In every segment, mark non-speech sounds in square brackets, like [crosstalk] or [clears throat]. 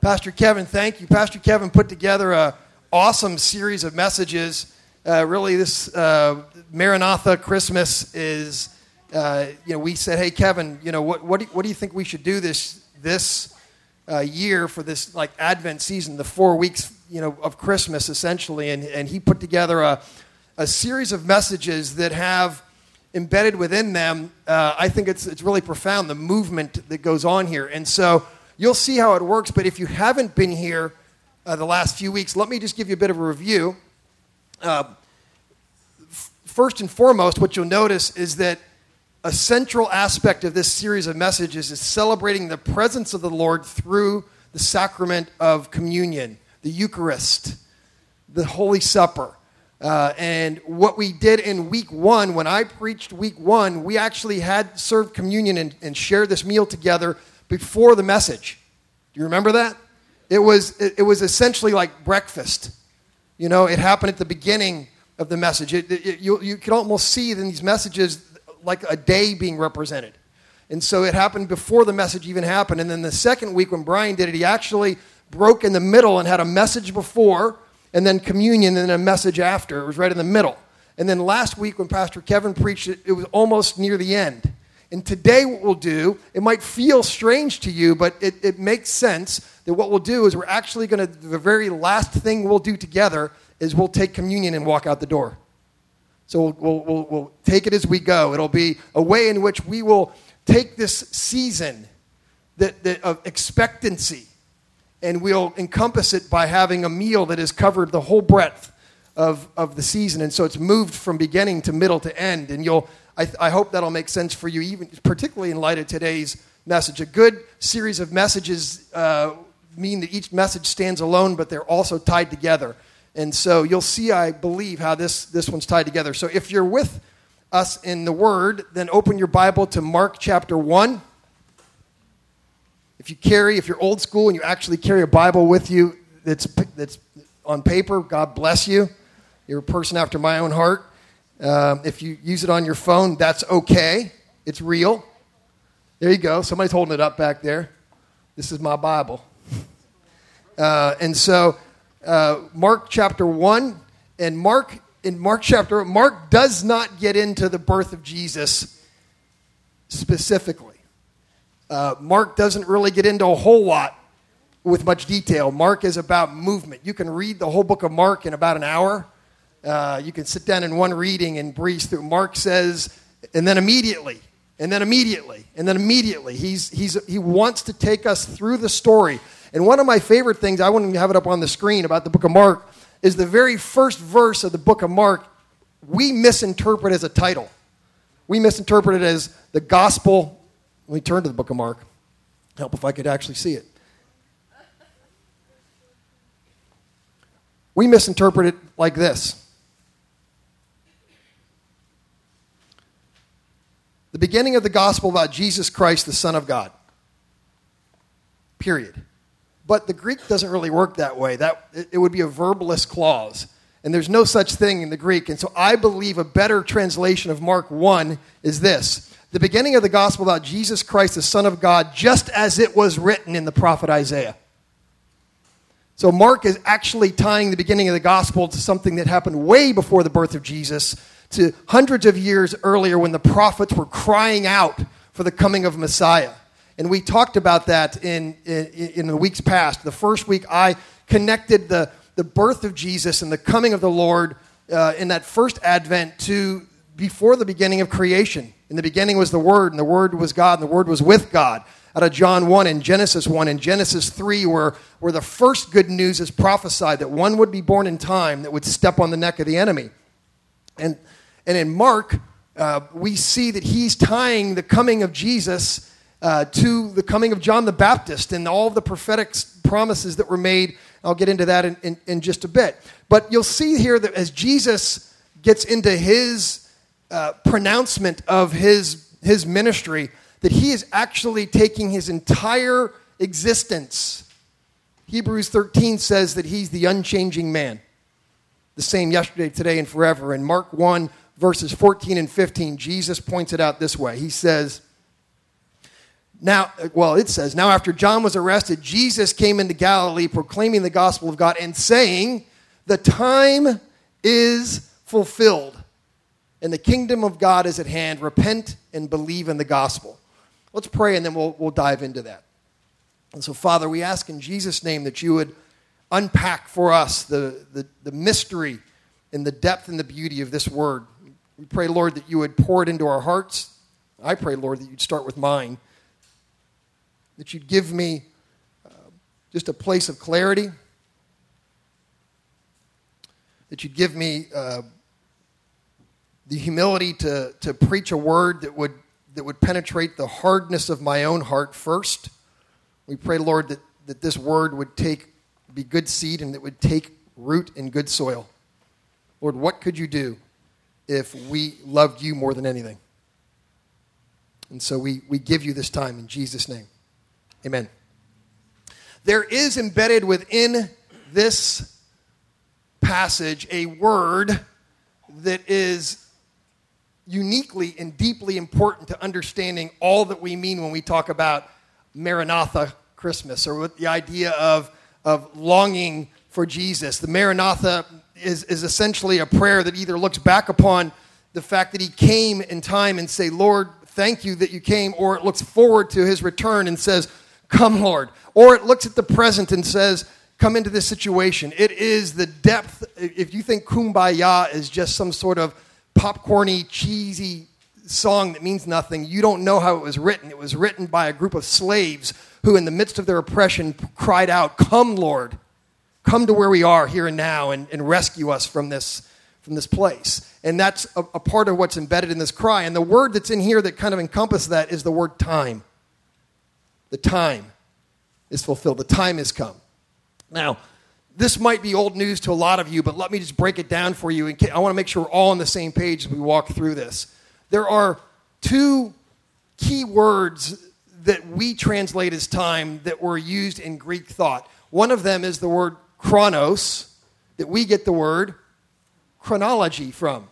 Pastor Kevin, thank you. Pastor Kevin put together a awesome series of messages. Uh, really, this uh, Maranatha Christmas is, uh, you know, we said, hey, Kevin, you know, what, what, do, what do you think we should do this, this uh, year for this, like, Advent season, the four weeks, you know, of Christmas, essentially? And, and he put together a, a series of messages that have embedded within them, uh, I think it's, it's really profound, the movement that goes on here. And so you'll see how it works. But if you haven't been here uh, the last few weeks, let me just give you a bit of a review. Uh, f- first and foremost, what you'll notice is that a central aspect of this series of messages is celebrating the presence of the Lord through the sacrament of communion, the Eucharist, the Holy Supper. Uh, and what we did in week one, when I preached week one, we actually had served communion and, and shared this meal together before the message. Do you remember that? It was, it, it was essentially like breakfast. You know, it happened at the beginning of the message. It, it, you, you could almost see in these messages like a day being represented. And so it happened before the message even happened. And then the second week when Brian did it, he actually broke in the middle and had a message before and then communion, and then a message after. It was right in the middle. And then last week, when Pastor Kevin preached it, it was almost near the end. And today, what we'll do, it might feel strange to you, but it, it makes sense that what we'll do is we're actually going to, the very last thing we'll do together is we'll take communion and walk out the door. So we'll, we'll, we'll, take it as we go. It'll be a way in which we will take this season that, that, of expectancy and we'll encompass it by having a meal that has covered the whole breadth of, of the season. And so it's moved from beginning to middle to end. And you'll, I, I hope that'll make sense for you, even particularly in light of today's message. A good series of messages uh, mean that each message stands alone, but they're also tied together. And so you'll see, I believe, how this, this one's tied together. So if you're with us in the Word, then open your Bible to Mark chapter 1. If you carry, if you're old school and you actually carry a Bible with you that's, that's on paper, God bless you. You're a person after my own heart. Um, if you use it on your phone, that's okay. It's real. There you go. Somebody's holding it up back there. This is my Bible. [laughs] Uh, and so, uh, Mark chapter 1, and Mark, in Mark chapter, Mark does not get into the birth of Jesus specifically. Uh, Mark doesn't really get into a whole lot with much detail. Mark is about movement. You can read the whole book of Mark in about an hour. Uh, you can sit down in one reading and breeze through. Mark says, and then immediately, and then immediately, and then immediately. He's, he's, he wants to take us through the story. And one of my favorite things, I to have it up on the screen about the book of Mark, is the very first verse of the book of Mark, we misinterpret as a title. We misinterpret it as the gospel let me turn to the book of Mark. Help if I could actually see it. We misinterpret it like this the beginning of the gospel about Jesus Christ, the Son of God. Period. But the Greek doesn't really work that way. That it would be a verbless clause. And there's no such thing in the Greek. And so I believe a better translation of Mark 1 is this the beginning of the gospel about Jesus Christ, the Son of God, just as it was written in the prophet Isaiah. So Mark is actually tying the beginning of the gospel to something that happened way before the birth of Jesus, to hundreds of years earlier when the prophets were crying out for the coming of Messiah. And we talked about that in, in, in the weeks past. The first week, I connected the, the birth of Jesus and the coming of the Lord uh, in that first advent to before the beginning of creation. In the beginning was the Word, and the Word was God, and the Word was with God. Out of John 1 and Genesis 1 and Genesis 3, where, where the first good news is prophesied that one would be born in time that would step on the neck of the enemy. And, and in Mark, uh, we see that he's tying the coming of Jesus uh, to the coming of John the Baptist and all the prophetic promises that were made. I'll get into that in, in, in just a bit. But you'll see here that as Jesus gets into his uh, pronouncement of his, his ministry that he is actually taking his entire existence. Hebrews 13 says that he's the unchanging man, the same yesterday, today, and forever. And Mark 1, verses 14 and 15, Jesus points it out this way. He says, Now, well, it says, now after John was arrested, Jesus came into Galilee proclaiming the gospel of God and saying, The time is fulfilled and the kingdom of God is at hand. Repent and believe in the gospel. Let's pray and then we'll, we'll dive into that. And so, Father, we ask in Jesus' name that you would unpack for us the, the, the mystery and the depth and the beauty of this word. We pray, Lord, that you would pour it into our hearts. I pray, Lord, that you'd start with mine that you'd give me uh, just a place of clarity, that you'd give me uh, the humility to, to preach a word that would, that would penetrate the hardness of my own heart first. We pray, Lord, that, that this word would take, be good seed and that would take root in good soil. Lord, what could you do if we loved you more than anything? And so we, we give you this time in Jesus' name. Amen. There is embedded within this passage a word that is uniquely and deeply important to understanding all that we mean when we talk about Maranatha Christmas or with the idea of, of longing for Jesus. The Maranatha is, is essentially a prayer that either looks back upon the fact that he came in time and say, Lord, thank you that you came, or it looks forward to his return and says, Come, Lord. Or it looks at the present and says, Come into this situation. It is the depth. If you think kumbaya is just some sort of popcorny, cheesy song that means nothing, you don't know how it was written. It was written by a group of slaves who, in the midst of their oppression, cried out, Come, Lord. Come to where we are here and now and, and rescue us from this, from this place. And that's a, a part of what's embedded in this cry. And the word that's in here that kind of encompasses that is the word time. The time is fulfilled. The time has come. Now, this might be old news to a lot of you, but let me just break it down for you. I want to make sure we're all on the same page as we walk through this. There are two key words that we translate as time that were used in Greek thought. One of them is the word chronos, that we get the word chronology from.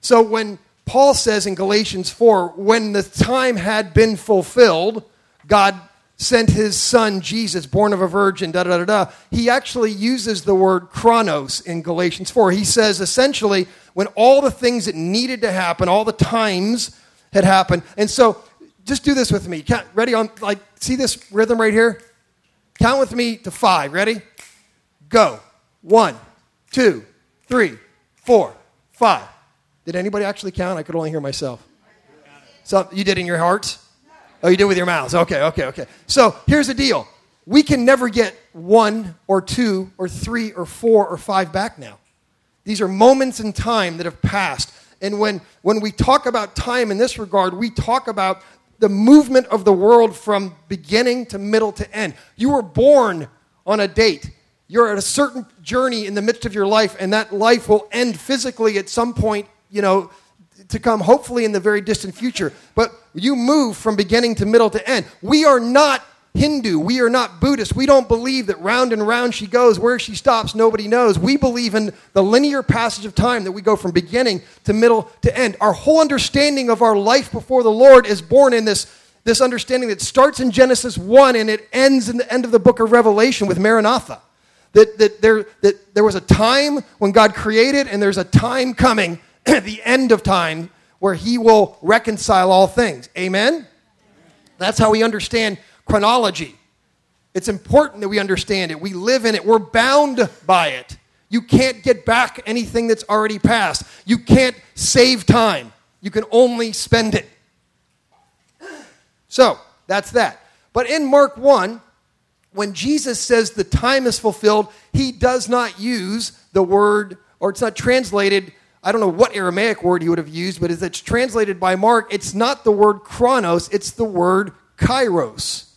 So when Paul says in Galatians 4, when the time had been fulfilled, God sent his son Jesus, born of a virgin, da da da da, he actually uses the word chronos in Galatians 4. He says essentially, when all the things that needed to happen, all the times had happened. And so just do this with me. Count, ready on, like, see this rhythm right here? Count with me to five. Ready? Go. One, two, three, four, five. Did anybody actually count? I could only hear myself. So you did in your hearts? Oh, you did with your mouths. Okay, okay, okay. So here's the deal we can never get one or two or three or four or five back now. These are moments in time that have passed. And when, when we talk about time in this regard, we talk about the movement of the world from beginning to middle to end. You were born on a date. You're at a certain journey in the midst of your life, and that life will end physically at some point, you know, to come, hopefully in the very distant future. But you move from beginning to middle to end. We are not Hindu. We are not Buddhist. We don't believe that round and round she goes. Where she stops, nobody knows. We believe in the linear passage of time that we go from beginning to middle to end. Our whole understanding of our life before the Lord is born in this, this understanding that starts in Genesis 1 and it ends in the end of the book of Revelation with Maranatha. That, that, there, that there was a time when God created, and there's a time coming [clears throat] the end of time where he will reconcile all things. Amen? That's how we understand chronology. It's important that we understand it. We live in it, we're bound by it. You can't get back anything that's already passed. You can't save time. You can only spend it. So, that's that. But in Mark 1, when Jesus says the time is fulfilled, he does not use the word, or it's not translated I don't know what Aramaic word he would have used, but as it's translated by Mark, it's not the word chronos, it's the word kairos.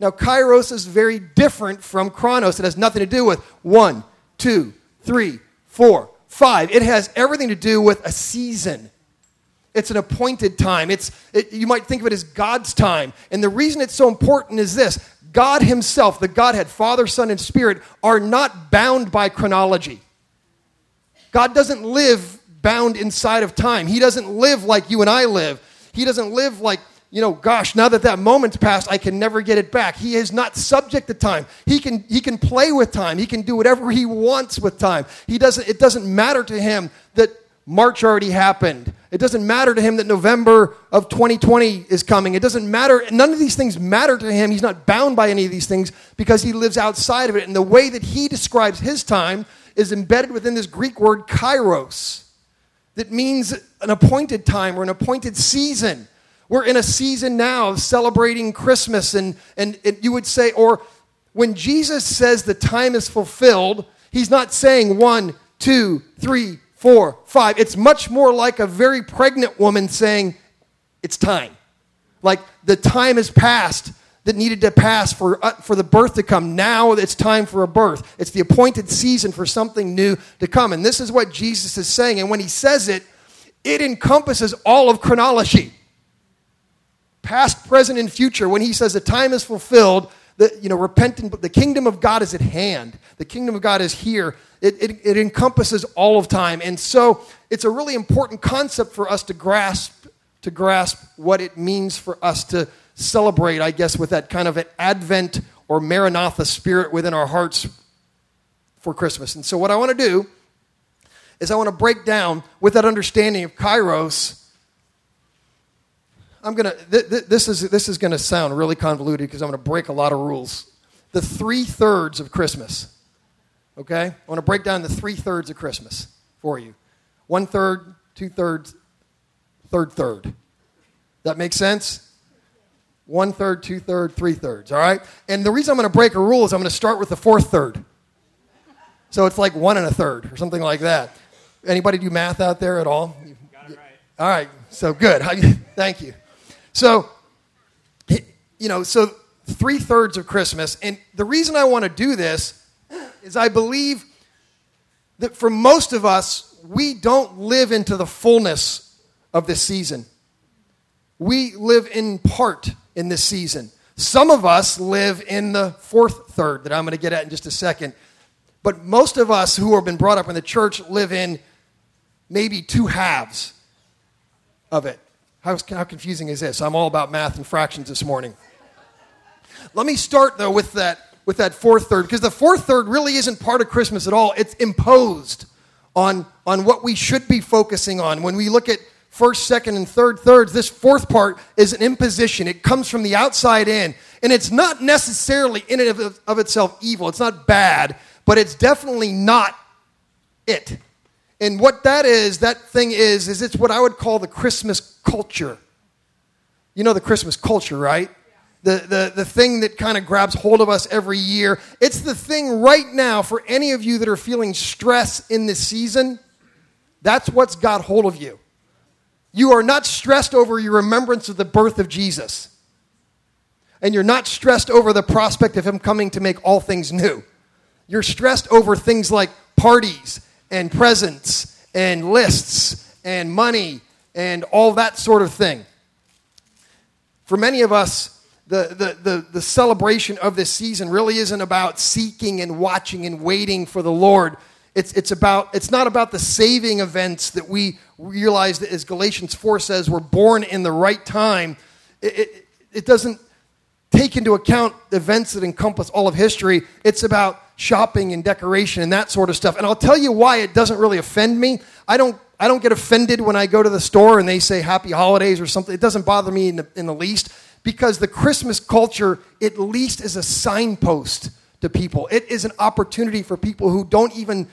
Now, kairos is very different from chronos. It has nothing to do with one, two, three, four, five. It has everything to do with a season. It's an appointed time. It's, it, you might think of it as God's time. And the reason it's so important is this God Himself, the Godhead, Father, Son, and Spirit, are not bound by chronology. God doesn't live bound inside of time. He doesn't live like you and I live. He doesn't live like, you know, gosh, now that that moment's passed, I can never get it back. He is not subject to time. He can, he can play with time. He can do whatever he wants with time. He doesn't, it doesn't matter to him that March already happened. It doesn't matter to him that November of 2020 is coming. It doesn't matter. None of these things matter to him. He's not bound by any of these things because he lives outside of it. And the way that he describes his time is embedded within this Greek word kairos that means an appointed time or an appointed season. We're in a season now of celebrating Christmas, and, and it, you would say, or when Jesus says the time is fulfilled, he's not saying one, two, three, four, five. It's much more like a very pregnant woman saying, It's time. Like the time has passed that needed to pass for, uh, for the birth to come. Now it's time for a birth. It's the appointed season for something new to come. And this is what Jesus is saying. And when he says it, it encompasses all of chronology past, present, and future. When he says the time is fulfilled, the, you know, repentant, the kingdom of God is at hand. The kingdom of God is here. It, it, it encompasses all of time. And so it's a really important concept for us to grasp, to grasp what it means for us to celebrate, I guess, with that kind of an Advent or Maranatha spirit within our hearts for Christmas. And so what I want to do is I want to break down with that understanding of Kairos I'm gonna. Th- th- this is this is gonna sound really convoluted because I'm gonna break a lot of rules. The three thirds of Christmas. Okay, I want to break down the three thirds of Christmas for you. One third, two thirds, third third. That makes sense. One third, two third, three thirds. All right. And the reason I'm going to break a rule is I'm going to start with the fourth third. So it's like one and a third or something like that. Anybody do math out there at all? Got it right. All right. So good. [laughs] Thank you. So, you know, so three thirds of Christmas. And the reason I want to do this is I believe that for most of us, we don't live into the fullness of this season. We live in part in this season. Some of us live in the fourth third that I'm going to get at in just a second. But most of us who have been brought up in the church live in maybe two halves of it. How, how confusing is this? I'm all about math and fractions this morning. Let me start, though, with that, with that fourth third, because the fourth third really isn't part of Christmas at all. It's imposed on, on what we should be focusing on. When we look at first, second, and third thirds, this fourth part is an imposition. It comes from the outside in. And it's not necessarily in and of, of itself evil. It's not bad, but it's definitely not it. And what that is, that thing is, is it's what I would call the Christmas culture. You know the Christmas culture, right? The, the, the thing that kind of grabs hold of us every year. It's the thing right now for any of you that are feeling stress in this season. That's what's got hold of you. You are not stressed over your remembrance of the birth of Jesus. And you're not stressed over the prospect of him coming to make all things new. You're stressed over things like parties and presents and lists and money and all that sort of thing. For many of us, the, the, the, the, celebration of this season really isn't about seeking and watching and waiting for the Lord. It's, it's, about, it's not about the saving events that we realize that, as Galatians 4 says, we're born in the right time. It, it, it doesn't take into account events that encompass all of history. It's about shopping and decoration and that sort of stuff. And I'll tell you why it doesn't really offend me. I don't, I don't get offended when I go to the store and they say happy holidays or something. It doesn't bother me in the, in the least because the Christmas culture, at least, is a signpost to people. It is an opportunity for people who don't even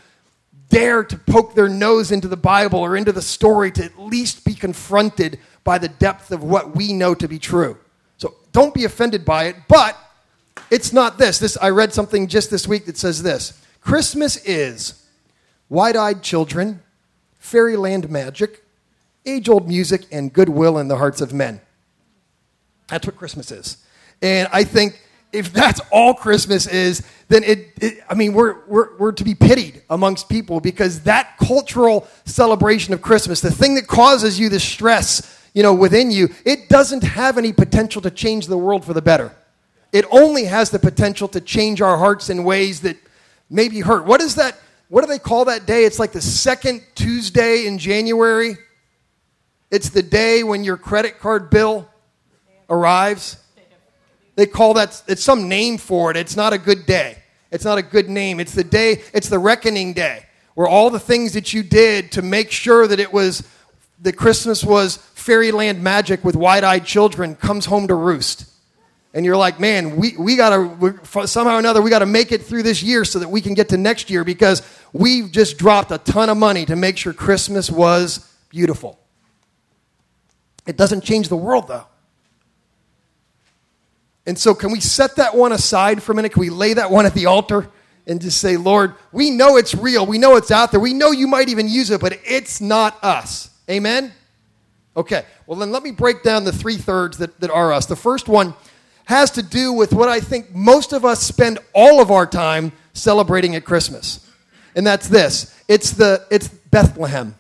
dare to poke their nose into the Bible or into the story to at least be confronted by the depth of what we know to be true. So don't be offended by it, but it's not this. This I read something just this week that says this. Christmas is wide-eyed children, fairyland magic, age-old music and goodwill in the hearts of men. That's what Christmas is. And I think if that's all Christmas is, then it, it, I mean, we're, we're, we're to be pitied amongst people because that cultural celebration of Christmas, the thing that causes you the stress, you know, within you, it doesn't have any potential to change the world for the better. It only has the potential to change our hearts in ways that maybe hurt. What is that? What do they call that day? It's like the second Tuesday in January. It's the day when your credit card bill arrives? They call that, it's some name for it. It's not a good day. It's not a good name. It's the day, it's the reckoning day, where all the things that you did to make sure that it was, that Christmas was fairyland magic with wide eyed children comes home to roost. And you're like, man, we, we gotta, somehow or another, we gotta make it through this year so that we can get to next year because we've just dropped a ton of money to make sure Christmas was beautiful. It doesn't change the world, though. And so, can we set that one aside for a minute? Can we lay that one at the altar and just say, Lord, we know it's real. We know it's out there. We know you might even use it, but it's not us. Amen? Okay, well, then let me break down the three thirds that, that are us. The first one has to do with what I think most of us spend all of our time celebrating at Christmas. And that's this it's, the, it's Bethlehem.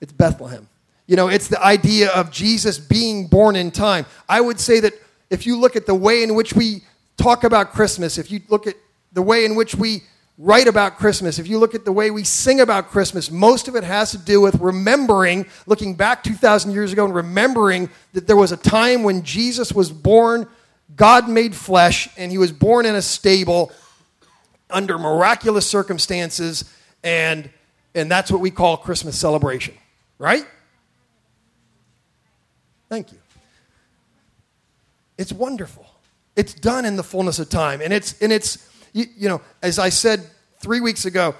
It's Bethlehem. You know, it's the idea of Jesus being born in time. I would say that if you look at the way in which we talk about Christmas, if you look at the way in which we write about Christmas, if you look at the way we sing about Christmas, most of it has to do with remembering, looking back 2,000 years ago and remembering that there was a time when Jesus was born, God made flesh, and he was born in a stable under miraculous circumstances, and, and that's what we call Christmas celebration, right? Thank you. It's wonderful. It's done in the fullness of time. And it's, and it's you, you know, as I said three weeks ago,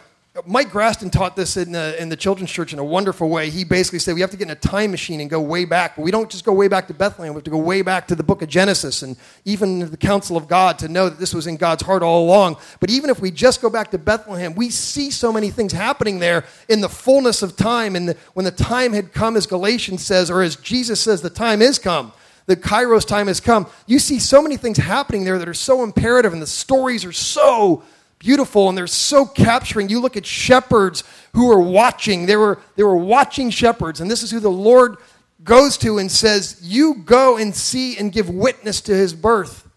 Mike Graston taught this in the, in the children's church in a wonderful way. He basically said we have to get in a time machine and go way back. But we don't just go way back to Bethlehem. We have to go way back to the book of Genesis and even the counsel of God to know that this was in God's heart all along. But even if we just go back to Bethlehem, we see so many things happening there in the fullness of time. And the, when the time had come, as Galatians says, or as Jesus says, the time is come the Kairos time has come. You see so many things happening there that are so imperative, and the stories are so beautiful and they're so capturing. You look at shepherds who are watching, they were, they were watching shepherds, and this is who the Lord goes to and says, You go and see and give witness to his birth.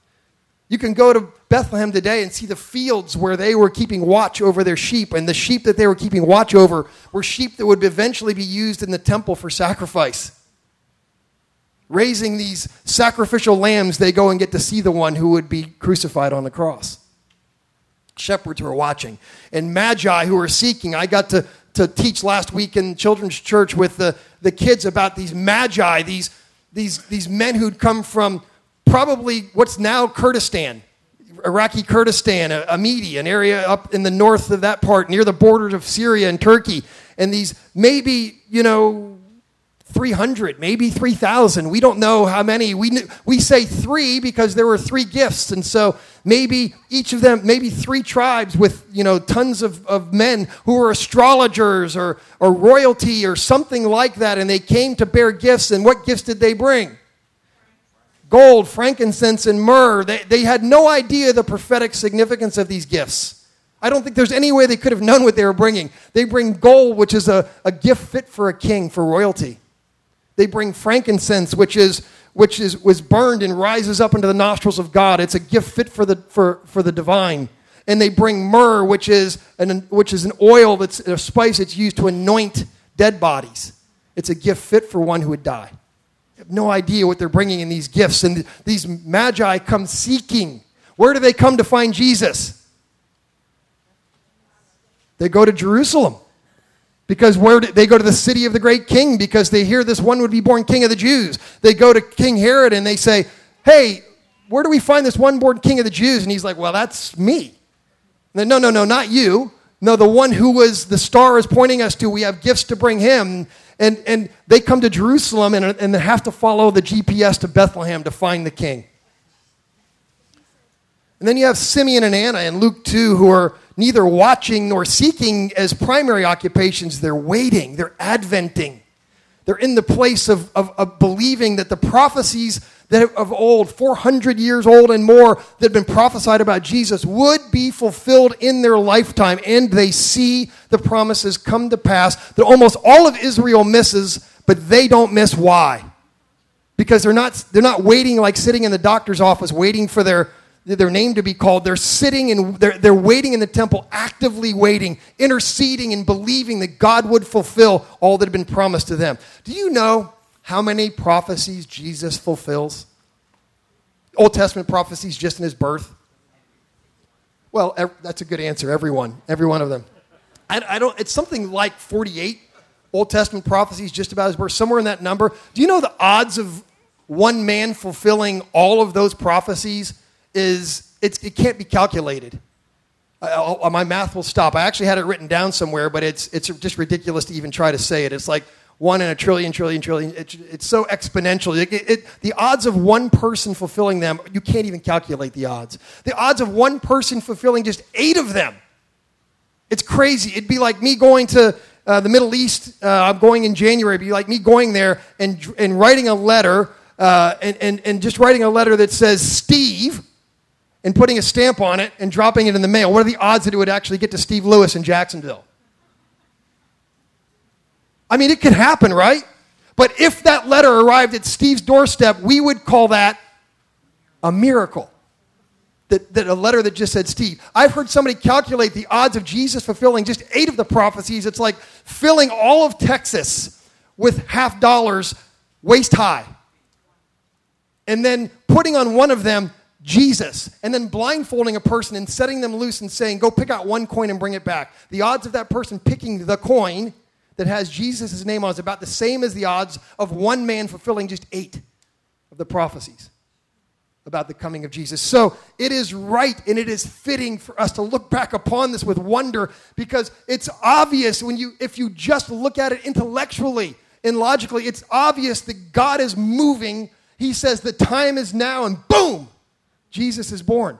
You can go to Bethlehem today and see the fields where they were keeping watch over their sheep, and the sheep that they were keeping watch over were sheep that would eventually be used in the temple for sacrifice raising these sacrificial lambs, they go and get to see the one who would be crucified on the cross. Shepherds who are watching, and magi who are seeking. I got to, to teach last week in children's church with the, the kids about these magi, these, these, these men who'd come from probably what's now Kurdistan, Iraqi Kurdistan, Amidi, an area up in the north of that part, near the borders of Syria and Turkey. And these maybe, you know, 300, maybe 3,000. We don't know how many. We, we say three because there were three gifts. And so maybe each of them, maybe three tribes with, you know, tons of, of men who were astrologers or, or royalty or something like that. And they came to bear gifts. And what gifts did they bring? Gold, frankincense, and myrrh. They, they had no idea the prophetic significance of these gifts. I don't think there's any way they could have known what they were bringing. They bring gold, which is a, a gift fit for a king, for royalty. They bring frankincense, which is which is was burned and rises up into the nostrils of God. It's a gift fit for the for, for the divine. And they bring myrrh, which is an which is an oil that's a spice that's used to anoint dead bodies. It's a gift fit for one who would die. You have no idea what they're bringing in these gifts. And these magi come seeking. Where do they come to find Jesus? They go to Jerusalem. Because where do, they go to the city of the great king because they hear this one would be born king of the Jews. They go to King Herod and they say, Hey, where do we find this one born king of the Jews? And he's like, Well, that's me. Then, no, no, no, not you. No, the one who was the star is pointing us to. We have gifts to bring him. And, and they come to Jerusalem and, and they have to follow the GPS to Bethlehem to find the king. And then you have Simeon and Anna in Luke 2 who are neither watching nor seeking as primary occupations. They're waiting, they're adventing. They're in the place of, of, of believing that the prophecies that of old, 400 years old and more, that had been prophesied about Jesus would be fulfilled in their lifetime. And they see the promises come to pass that almost all of Israel misses, but they don't miss why. Because they're not, they're not waiting like sitting in the doctor's office waiting for their their name to be called. They're sitting and they're, they're waiting in the temple, actively waiting, interceding and believing that God would fulfill all that had been promised to them. Do you know how many prophecies Jesus fulfills? Old Testament prophecies just in his birth? Well, ev- that's a good answer. Everyone, every one of them. I, I don't. It's something like 48 Old Testament prophecies just about his birth, somewhere in that number. Do you know the odds of one man fulfilling all of those prophecies is it can't be calculated. I, my math will stop. I actually had it written down somewhere, but it's, it's just ridiculous to even try to say it. It's like one in a trillion, trillion, trillion. It, it's so exponential. It, it, the odds of one person fulfilling them, you can't even calculate the odds. The odds of one person fulfilling just eight of them, it's crazy. It'd be like me going to uh, the Middle East. Uh, I'm going in January. It'd be like me going there and, and writing a letter uh, and, and, and just writing a letter that says Steve and putting a stamp on it and dropping it in the mail. What are the odds that it would actually get to Steve Lewis in Jacksonville? I mean, it could happen, right? But if that letter arrived at Steve's doorstep, we would call that a miracle. That, that a letter that just said Steve. I've heard somebody calculate the odds of Jesus fulfilling just eight of the prophecies. It's like filling all of Texas with half dollars waist high and then putting on one of them Jesus, and then blindfolding a person and setting them loose and saying, Go pick out one coin and bring it back. The odds of that person picking the coin that has Jesus' name on it is about the same as the odds of one man fulfilling just eight of the prophecies about the coming of Jesus. So it is right and it is fitting for us to look back upon this with wonder because it's obvious when you if you just look at it intellectually and logically, it's obvious that God is moving he says, The time is now, and boom, Jesus is born.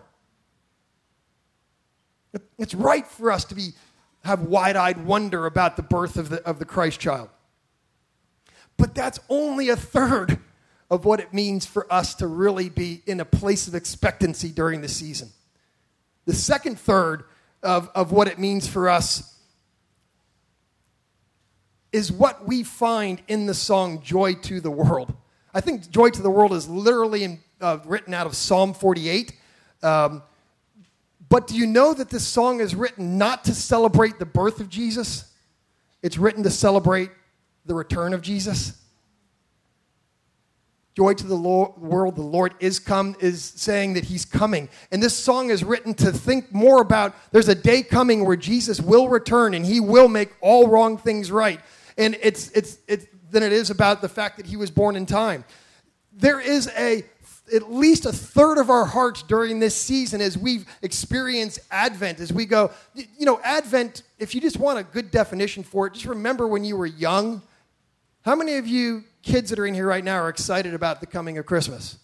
It's right for us to be, have wide eyed wonder about the birth of the, of the Christ child. But that's only a third of what it means for us to really be in a place of expectancy during the season. The second third of, of what it means for us is what we find in the song Joy to the World. I think Joy to the World is literally uh, written out of Psalm 48. Um, but do you know that this song is written not to celebrate the birth of Jesus? It's written to celebrate the return of Jesus. Joy to the Lord, world, the Lord is come, is saying that He's coming. And this song is written to think more about there's a day coming where Jesus will return and He will make all wrong things right. And it's, it's, it's than it is about the fact that he was born in time. There is a at least a third of our hearts during this season as we've experienced Advent, as we go, you know, Advent, if you just want a good definition for it, just remember when you were young. How many of you kids that are in here right now are excited about the coming of Christmas?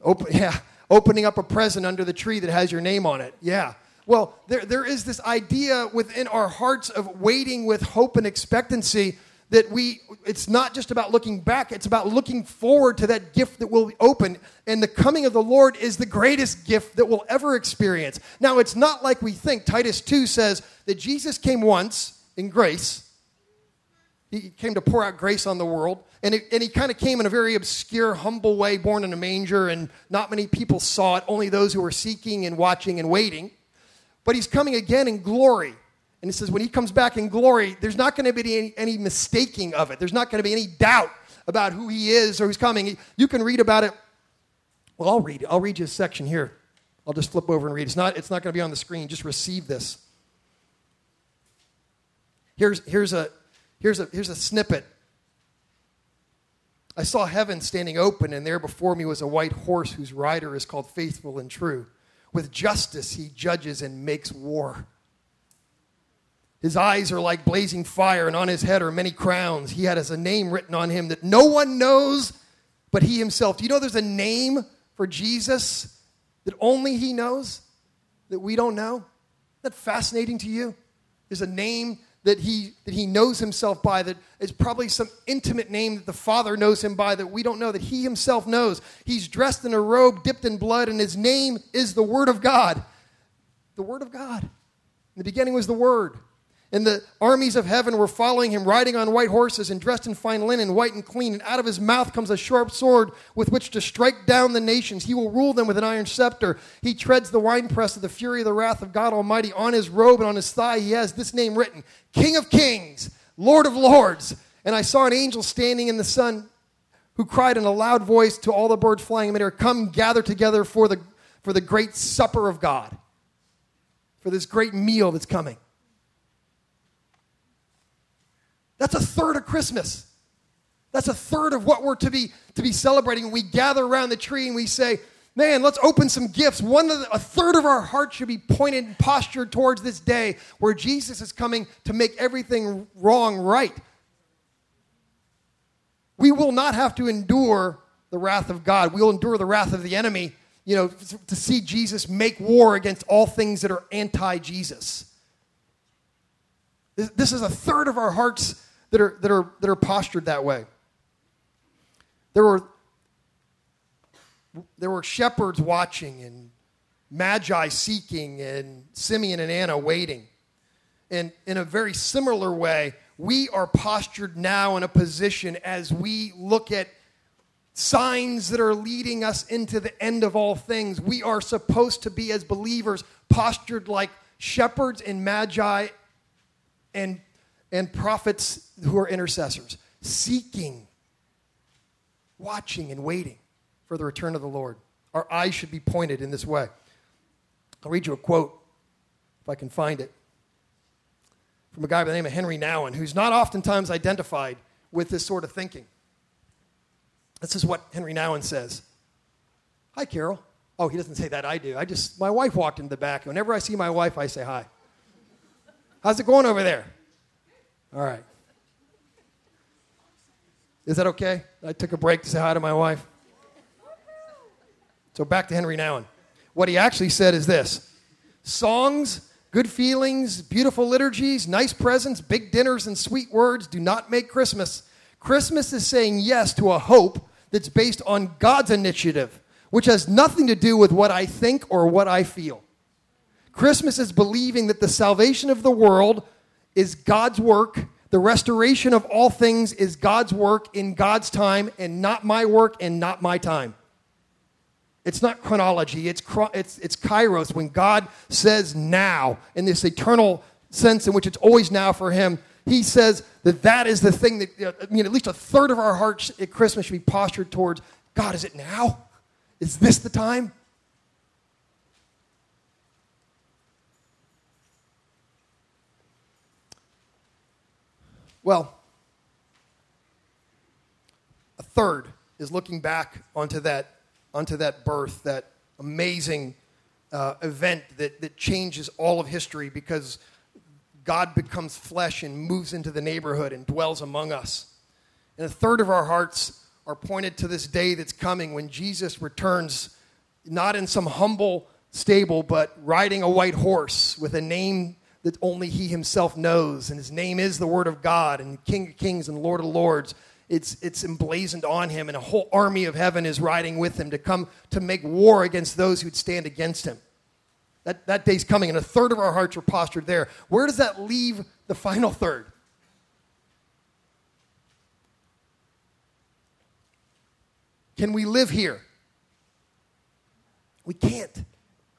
Open, [laughs] yeah, opening up a present under the tree that has your name on it. Yeah. Well, there, there is this idea within our hearts of waiting with hope and expectancy that we it's not just about looking back it's about looking forward to that gift that will open. And the coming of the lord is the greatest gift that we'll ever experience. Now it's not like we think. Titus 2 says that jesus came once in grace. He came to pour out grace on the world. And, it, and he kind of came in a very obscure humble way born in a manger and not many people saw it only those who were seeking and watching and waiting. But he's coming again in glory and he says, when he comes back in glory, there's not going to be any, any mistaking of it. There's not going to be any doubt about who he is or who's coming. You can read about it. Well, I'll read. I'll read you a section here. I'll just flip over and read. It's not, it's not going to be on the screen. Just receive this. Here's, here's, a, here's, a, here's a snippet. I saw heaven standing open, and there before me was a white horse whose rider is called Faithful and True. With justice he judges and makes war. His eyes are like blazing fire, and on his head are many crowns. He has a name written on him that no one knows but he himself. Do you know there's a name for Jesus that only he knows, that we don't know? Isn't that fascinating to you? There's a name that he, that he knows himself by that is probably some intimate name that the Father knows him by that we don't know, that he himself knows. He's dressed in a robe dipped in blood, and his name is the Word of God. The Word of God. In the beginning was the Word and the armies of heaven were following him, riding on white horses and dressed in fine linen, white and clean. And out of his mouth comes a sharp sword with which to strike down the nations. He will rule them with an iron scepter. He treads the winepress of the fury of the wrath of God Almighty. On his robe and on his thigh, he has this name written King of Kings, Lord of Lords. And I saw an angel standing in the sun who cried in a loud voice to all the birds flying in midair, Come gather together for the, for the great supper of God, for this great meal that's coming. That's a third of Christmas. That's a third of what we're to be, to be celebrating. We gather around the tree and we say, Man, let's open some gifts. One the, a third of our heart should be pointed and postured towards this day where Jesus is coming to make everything wrong right. We will not have to endure the wrath of God. We will endure the wrath of the enemy, you know, to see Jesus make war against all things that are anti Jesus. This is a third of our hearts that are, that are, that are postured that way. There were, there were shepherds watching and magi seeking and Simeon and Anna waiting. And in a very similar way, we are postured now in a position as we look at signs that are leading us into the end of all things. We are supposed to be, as believers, postured like shepherds and magi and, and prophets who are intercessors, seeking, watching, and waiting for the return of the Lord. Our eyes should be pointed in this way. I'll read you a quote, if I can find it, from a guy by the name of Henry Nouwen, who's not oftentimes identified with this sort of thinking. This is what Henry Nouwen says Hi, Carol. Oh, he doesn't say that. I do. I just, my wife walked in the back. Whenever I see my wife, I say hi. How's it going over there? All right. Is that okay? I took a break to say hi to my wife. So back to Henry Nouwen. What he actually said is this songs, good feelings, beautiful liturgies, nice presents, big dinners, and sweet words do not make Christmas. Christmas is saying yes to a hope that's based on God's initiative, which has nothing to do with what I think or what I feel. Christmas is believing that the salvation of the world is God's work. The restoration of all things is God's work in God's time and not my work and not my time. It's not chronology, it's, it's, it's kairos, when God says now, in this eternal sense in which it's always now for Him. He says that that is the thing that, uh, I mean, at least a third of our hearts at Christmas should be postured towards God, is it now? Is this the time? Well, a third is looking back onto that, onto that birth, that amazing uh, event that, that changes all of history because God becomes flesh and moves into the neighborhood and dwells among us. And a third of our hearts are pointed to this day that's coming when Jesus returns, not in some humble stable, but riding a white horse with a name that only he himself knows, and his name is the Word of God, and King of Kings and Lord of Lords. It's, it's emblazoned on him, and a whole army of heaven is riding with him to come to make war against those who'd stand against him. That, that day's coming, and a third of our hearts are postured there. Where does that leave the final third? Can we live here? We can't.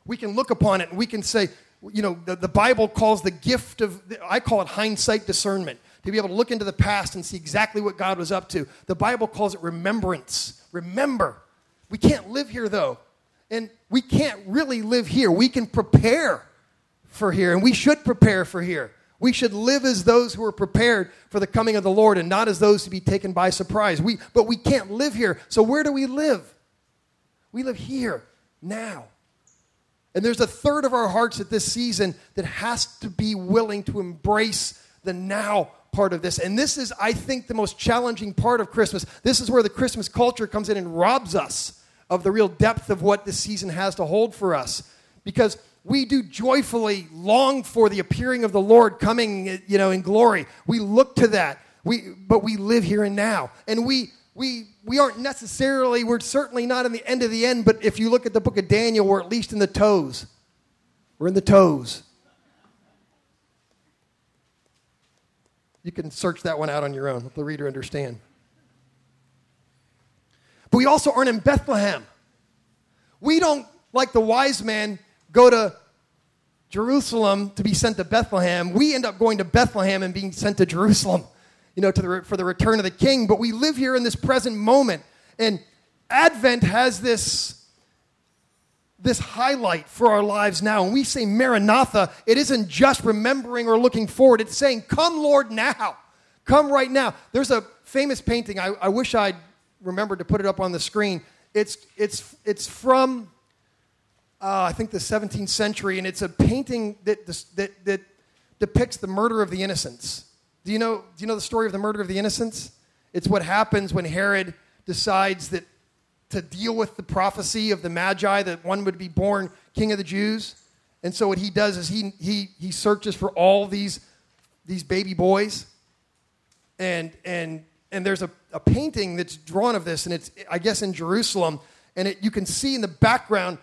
We can look upon it and we can say, you know, the, the Bible calls the gift of, I call it hindsight discernment, to be able to look into the past and see exactly what God was up to. The Bible calls it remembrance. Remember. We can't live here, though. And we can't really live here. We can prepare for here, and we should prepare for here. We should live as those who are prepared for the coming of the Lord and not as those to be taken by surprise. We, but we can't live here. So where do we live? We live here, now. And there's a third of our hearts at this season that has to be willing to embrace the now part of this. And this is, I think, the most challenging part of Christmas. This is where the Christmas culture comes in and robs us of the real depth of what this season has to hold for us. Because we do joyfully long for the appearing of the Lord coming, you know, in glory. We look to that. We, but we live here and now. And we we, we aren't necessarily, we're certainly not in the end of the end, but if you look at the book of Daniel, we're at least in the toes. We're in the toes. You can search that one out on your own. Let the reader understand. But we also aren't in Bethlehem. We don't, like the wise man, go to Jerusalem to be sent to Bethlehem. We end up going to Bethlehem and being sent to Jerusalem. You know, to the, for the return of the king, but we live here in this present moment. And Advent has this, this highlight for our lives now. When we say Maranatha, it isn't just remembering or looking forward, it's saying, Come, Lord, now. Come right now. There's a famous painting, I, I wish I'd remembered to put it up on the screen. It's, it's, it's from, uh, I think, the 17th century, and it's a painting that, that, that depicts the murder of the innocents. Do you, know, do you know the story of the murder of the innocents? It's what happens when Herod decides that to deal with the prophecy of the Magi that one would be born king of the Jews. And so what he does is he, he, he searches for all these, these baby boys. And, and, and there's a, a painting that's drawn of this, and it's, I guess, in Jerusalem. And it, you can see in the background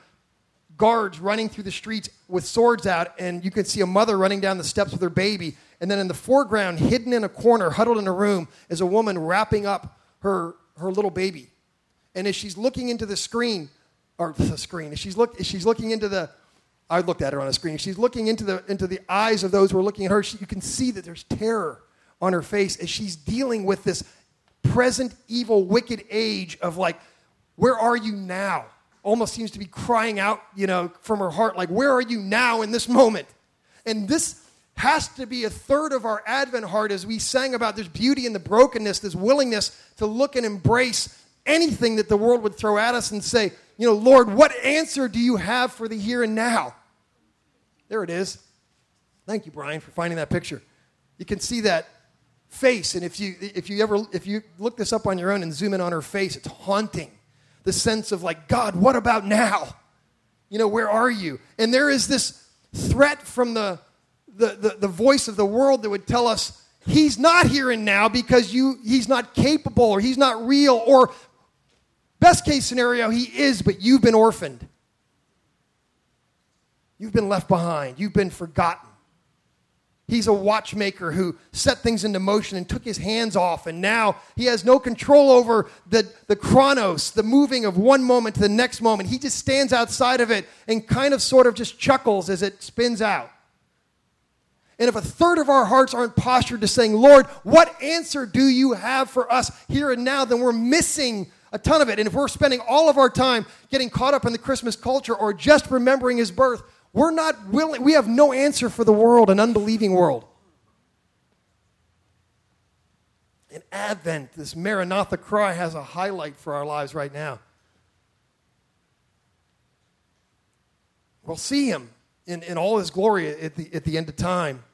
guards running through the streets with swords out, and you can see a mother running down the steps with her baby. And then in the foreground, hidden in a corner, huddled in a room, is a woman wrapping up her, her little baby. And as she's looking into the screen, or [laughs] the screen, as she's, look, as she's looking into the, I looked at her on a screen, she's looking into the, into the eyes of those who are looking at her, she, you can see that there's terror on her face as she's dealing with this present evil, wicked age of like, where are you now? Almost seems to be crying out, you know, from her heart, like, Where are you now in this moment? And this has to be a third of our Advent heart as we sang about this beauty and the brokenness, this willingness to look and embrace anything that the world would throw at us and say, you know, Lord, what answer do you have for the here and now? There it is. Thank you, Brian, for finding that picture. You can see that face, and if you if you ever if you look this up on your own and zoom in on her face, it's haunting the sense of like, God, what about now? You know, where are you? And there is this threat from the, the, the, the voice of the world that would tell us, He's not here and now because you, he's not capable or he's not real, or best case scenario, he is, but you've been orphaned. You've been left behind. You've been forgotten. He's a watchmaker who set things into motion and took his hands off, and now he has no control over the, the chronos, the moving of one moment to the next moment. He just stands outside of it and kind of sort of just chuckles as it spins out. And if a third of our hearts aren't postured to saying, Lord, what answer do you have for us here and now, then we're missing a ton of it. And if we're spending all of our time getting caught up in the Christmas culture or just remembering his birth, we're not willing, we have no answer for the world, an unbelieving world. In Advent, this Maranatha cry has a highlight for our lives right now. We'll see him in, in all his glory at the, at the end of time.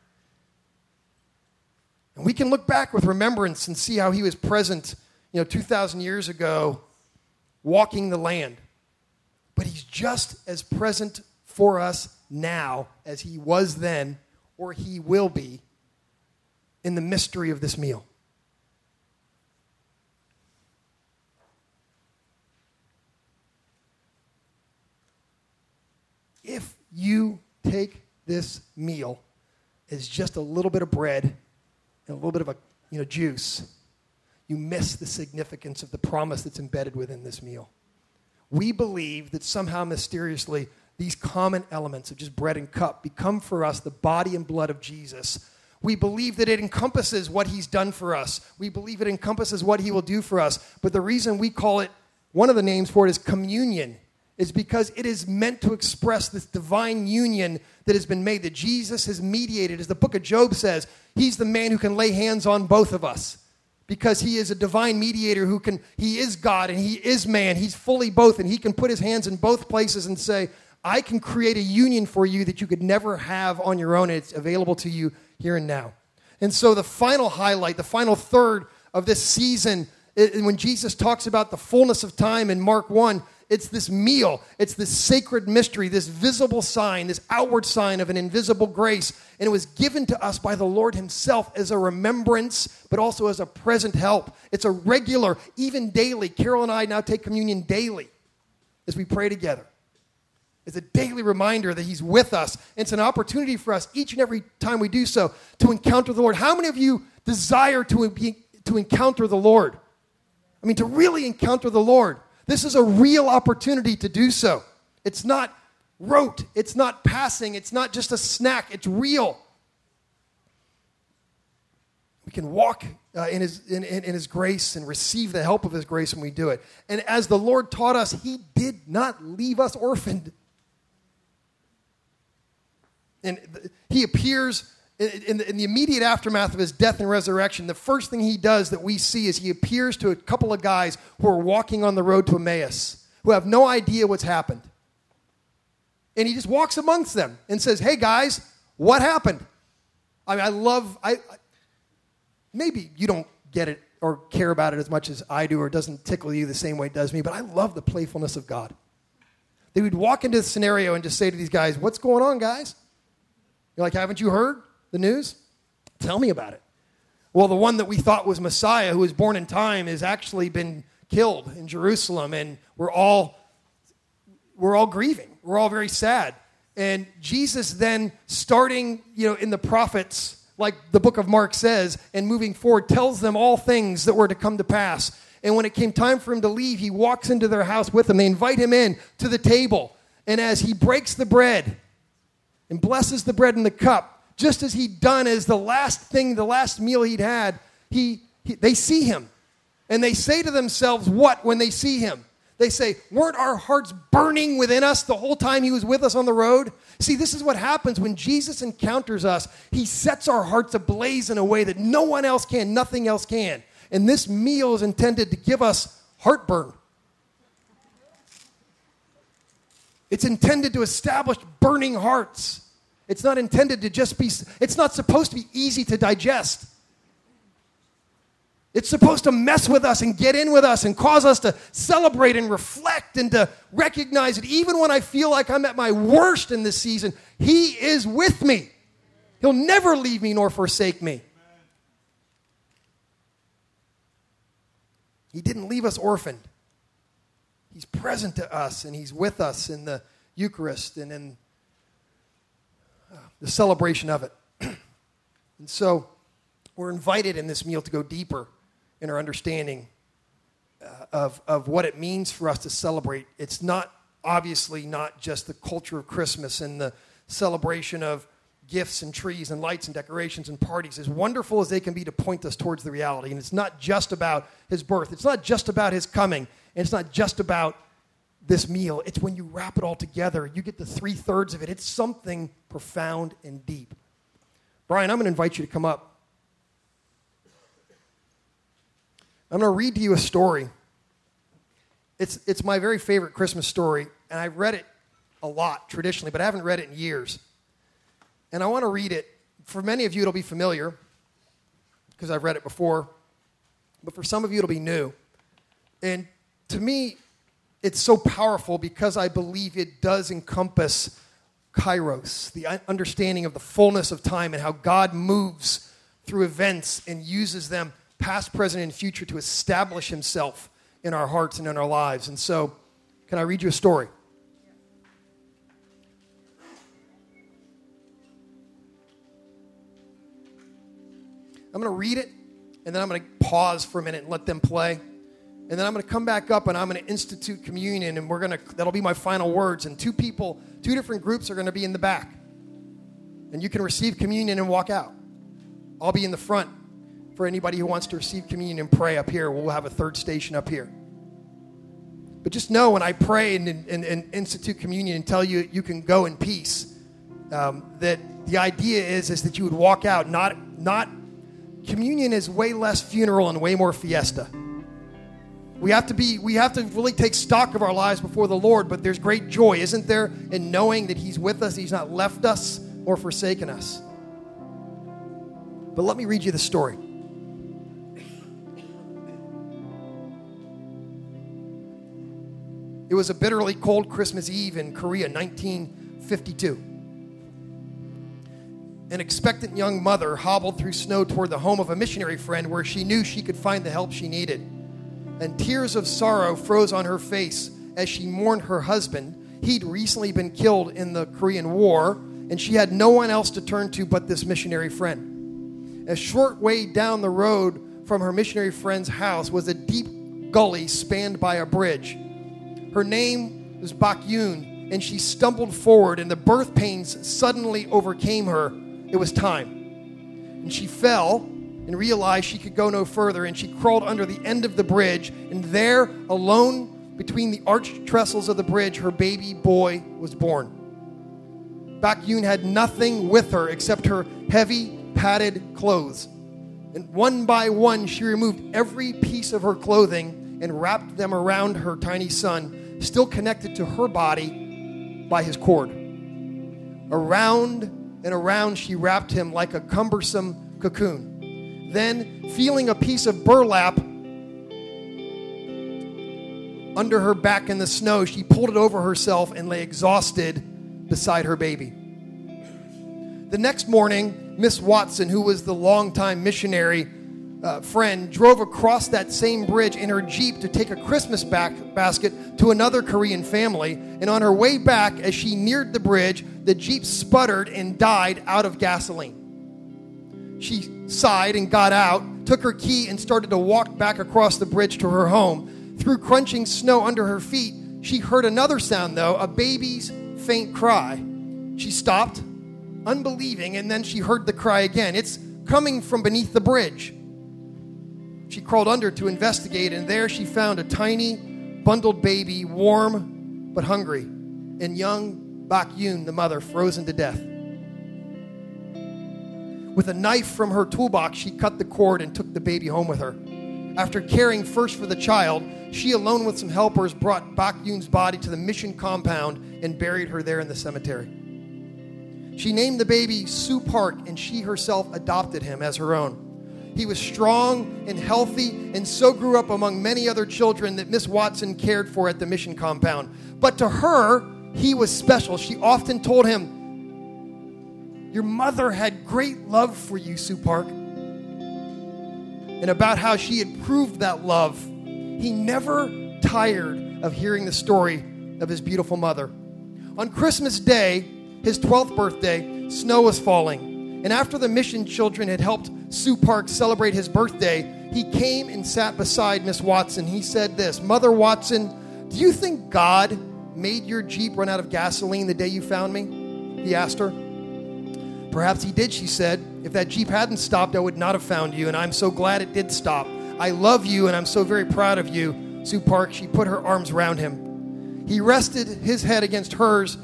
And we can look back with remembrance and see how he was present, you know, 2,000 years ago, walking the land. But he's just as present for us now as he was then or he will be in the mystery of this meal. If you take this meal as just a little bit of bread and a little bit of a you know, juice, you miss the significance of the promise that's embedded within this meal. We believe that somehow mysteriously these common elements of just bread and cup become for us the body and blood of Jesus. We believe that it encompasses what he's done for us. We believe it encompasses what he will do for us. But the reason we call it, one of the names for it is communion, is because it is meant to express this divine union that has been made, that Jesus has mediated. As the book of Job says, he's the man who can lay hands on both of us because he is a divine mediator who can, he is God and he is man. He's fully both, and he can put his hands in both places and say, I can create a union for you that you could never have on your own. It's available to you here and now. And so, the final highlight, the final third of this season, it, when Jesus talks about the fullness of time in Mark 1, it's this meal, it's this sacred mystery, this visible sign, this outward sign of an invisible grace. And it was given to us by the Lord Himself as a remembrance, but also as a present help. It's a regular, even daily. Carol and I now take communion daily as we pray together. It's a daily reminder that He's with us. It's an opportunity for us each and every time we do so to encounter the Lord. How many of you desire to, to encounter the Lord? I mean, to really encounter the Lord. This is a real opportunity to do so. It's not rote, it's not passing, it's not just a snack, it's real. We can walk uh, in, his, in, in, in His grace and receive the help of His grace when we do it. And as the Lord taught us, He did not leave us orphaned. And He appears in the, in the, immediate aftermath of his death and resurrection, the first thing he does that we see is he appears to a couple of guys who are walking on the road to Emmaus, who have no idea what's happened. And he just walks amongst them and says, Hey guys, what happened? I mean, I love, I, I maybe you don't get it or care about it as much as I do, or doesn't tickle you the same way it does me, but I love the playfulness of God. They would walk into the scenario and just say to these guys, What's going on, guys? You're like, Haven't you heard the news? Tell me about it. Well, the one that we thought was Messiah, who was born in time, has actually been killed in Jerusalem, and we're all we're all grieving. We're all very sad. And Jesus then, starting, you know, in the prophets, like the book of Mark says, and moving forward, tells them all things that were to come to pass. And when it came time for him to leave, he walks into their house with them. They invite him in to the table. And as he breaks the bread and blesses the bread and the cup, just as he'd done as the last thing, the last meal he'd had, he, he they see him. And they say to themselves, What when they see him? They say, Weren't our hearts burning within us the whole time he was with us on the road? See, this is what happens when Jesus encounters us. He sets our hearts ablaze in a way that no one else can, nothing else can. And this meal is intended to give us heartburn. It's intended to establish burning hearts. It's not intended to just be, it's not supposed to be easy to digest. It's supposed to mess with us and get in with us and cause us to celebrate and reflect and to recognize that even when I feel like I'm at my worst in this season, He is with me. He'll never leave me nor forsake me. He didn't leave us orphaned. He's present to us and He's with us in the Eucharist and in uh, the celebration of it. [clears throat] and so we're invited in this meal to go deeper in our understanding uh, of, of what it means for us to celebrate. It's not, obviously, not just the culture of Christmas and the celebration of gifts and trees and lights and decorations and parties, as wonderful as they can be to point us towards the reality. And it's not just about his birth, it's not just about his coming, and it's not just about this meal. It's when you wrap it all together, you get the three thirds of it. It's something profound and deep. Brian, I'm going to invite you to come up. I'm going to read to you a story. It's, it's my very favorite Christmas story, and I've read it a lot traditionally, but I haven't read it in years. And I want to read it. For many of you, it'll be familiar because I've read it before, but for some of you, it'll be new. And to me, it's so powerful because I believe it does encompass kairos, the understanding of the fullness of time and how God moves through events and uses them past, present, and future, to establish himself in our hearts and in our lives. And so, can I read you a story? I'm going to read it, and then I'm going to pause for a minute and let them play. And then I'm going to come back up and I'm going to institute communion, and we're going to, that'll be my final words. And two people, two different groups are going to be in the back. And you can receive communion and walk out. I'll be in the front for anybody who wants to receive communion and pray up here. We'll have a third station up here. But just know when I pray and, and, and institute communion and tell you you can go in peace, um, that the idea is, is that you would walk out. Not, not communion is way less funeral and way more fiesta. We have to be, we have to really take stock of our lives before the Lord, but there's great joy, isn't there, in knowing that He's with us, He's not left us or forsaken us. But let me read you the story. It was a bitterly cold Christmas Eve in Korea, 1952. An expectant young mother hobbled through snow toward the home of a missionary friend where she knew she could find the help she needed. And tears of sorrow froze on her face as she mourned her husband. He'd recently been killed in the Korean War, and she had no one else to turn to but this missionary friend. A short way down the road from her missionary friend's house was a deep gully spanned by a bridge. Her name was Bakyun, and she stumbled forward, and the birth pains suddenly overcame her. It was time. And she fell and realized she could go no further, and she crawled under the end of the bridge, and there, alone between the arched trestles of the bridge, her baby boy was born. Bak Yun had nothing with her except her heavy, padded clothes. And one by one, she removed every piece of her clothing and wrapped them around her tiny son, still connected to her body by his cord. Around and around, she wrapped him like a cumbersome cocoon. Then, feeling a piece of burlap under her back in the snow, she pulled it over herself and lay exhausted beside her baby. The next morning, Miss Watson, who was the longtime missionary uh, friend, drove across that same bridge in her Jeep to take a Christmas back basket to another Korean family. And on her way back, as she neared the bridge, the Jeep sputtered and died out of gasoline. She sighed and got out, took her key, and started to walk back across the bridge to her home. Through crunching snow under her feet, she heard another sound, though a baby's faint cry. She stopped, unbelieving, and then she heard the cry again. It's coming from beneath the bridge. She crawled under to investigate, and there she found a tiny, bundled baby, warm but hungry, and young Bak Yun, the mother, frozen to death. With a knife from her toolbox, she cut the cord and took the baby home with her. After caring first for the child, she, alone with some helpers, brought Bak Yun's body to the mission compound and buried her there in the cemetery. She named the baby Sue Park, and she herself adopted him as her own. He was strong and healthy, and so grew up among many other children that Miss Watson cared for at the mission compound. But to her, he was special. She often told him, Your mother had great love for you, Sue Park. And about how she had proved that love he never tired of hearing the story of his beautiful mother. On Christmas Day, his 12th birthday, snow was falling. And after the mission children had helped Sue Park celebrate his birthday, he came and sat beside Miss Watson. He said this Mother Watson, do you think God made your Jeep run out of gasoline the day you found me? He asked her. Perhaps he did, she said. If that Jeep hadn't stopped, I would not have found you, and I'm so glad it did stop. I love you and I'm so very proud of you. Sue Park, she put her arms around him. He rested his head against hers.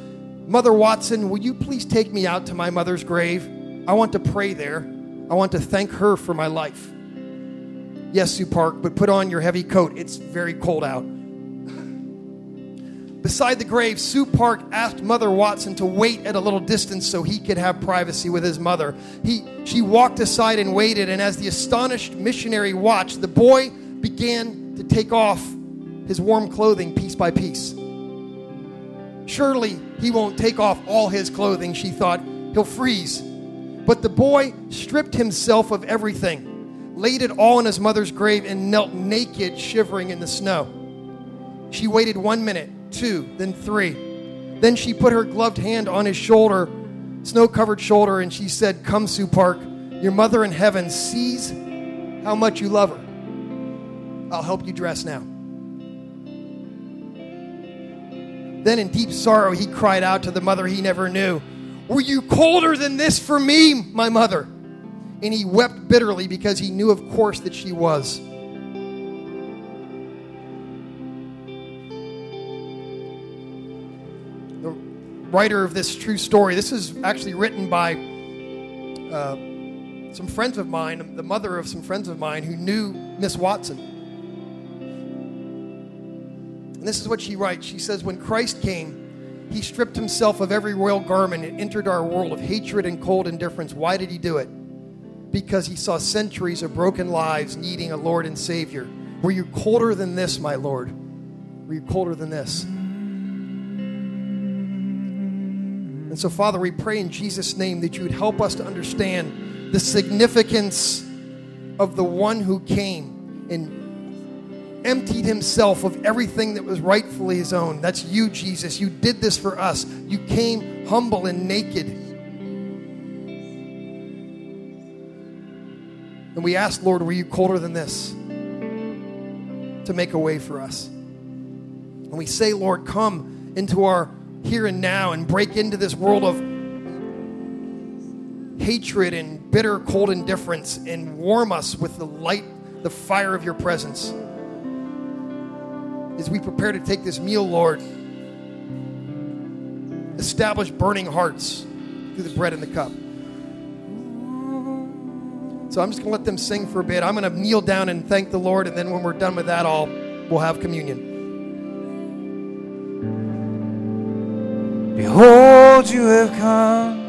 Mother Watson, will you please take me out to my mother's grave? I want to pray there. I want to thank her for my life. Yes, Sue Park, but put on your heavy coat. It's very cold out. Beside the grave, Sue Park asked Mother Watson to wait at a little distance so he could have privacy with his mother. He, she walked aside and waited, and as the astonished missionary watched, the boy began to take off his warm clothing piece by piece. Surely he won't take off all his clothing, she thought. He'll freeze. But the boy stripped himself of everything, laid it all in his mother's grave, and knelt naked, shivering in the snow. She waited one minute two, then three. Then she put her gloved hand on his shoulder, snow covered shoulder, and she said, Come, Sue Park, your mother in heaven sees how much you love her. I'll help you dress now. Then, in deep sorrow, he cried out to the mother he never knew, Were you colder than this for me, my mother? And he wept bitterly because he knew, of course, that she was. Writer of this true story. This is actually written by uh, some friends of mine, the mother of some friends of mine who knew Miss Watson. And this is what she writes. She says, When Christ came, he stripped himself of every royal garment and entered our world of hatred and cold indifference. Why did he do it? Because he saw centuries of broken lives needing a Lord and Savior. Were you colder than this, my Lord? Were you colder than this? And so, Father, we pray in Jesus' name that you would help us to understand the significance of the one who came and emptied himself of everything that was rightfully his own. That's you, Jesus. You did this for us. You came humble and naked. And we ask, Lord, were you colder than this to make a way for us? And we say, Lord, come into our here and now and break into this world of hatred and bitter, cold indifference and warm us with the light, the fire of your presence. As we prepare to take this meal, Lord, establish burning hearts through the bread and the cup. So I'm just going to let them sing for a bit. I'm going to kneel down and thank the Lord, and then when we're done with that, I'll we'll have communion. Behold, you have come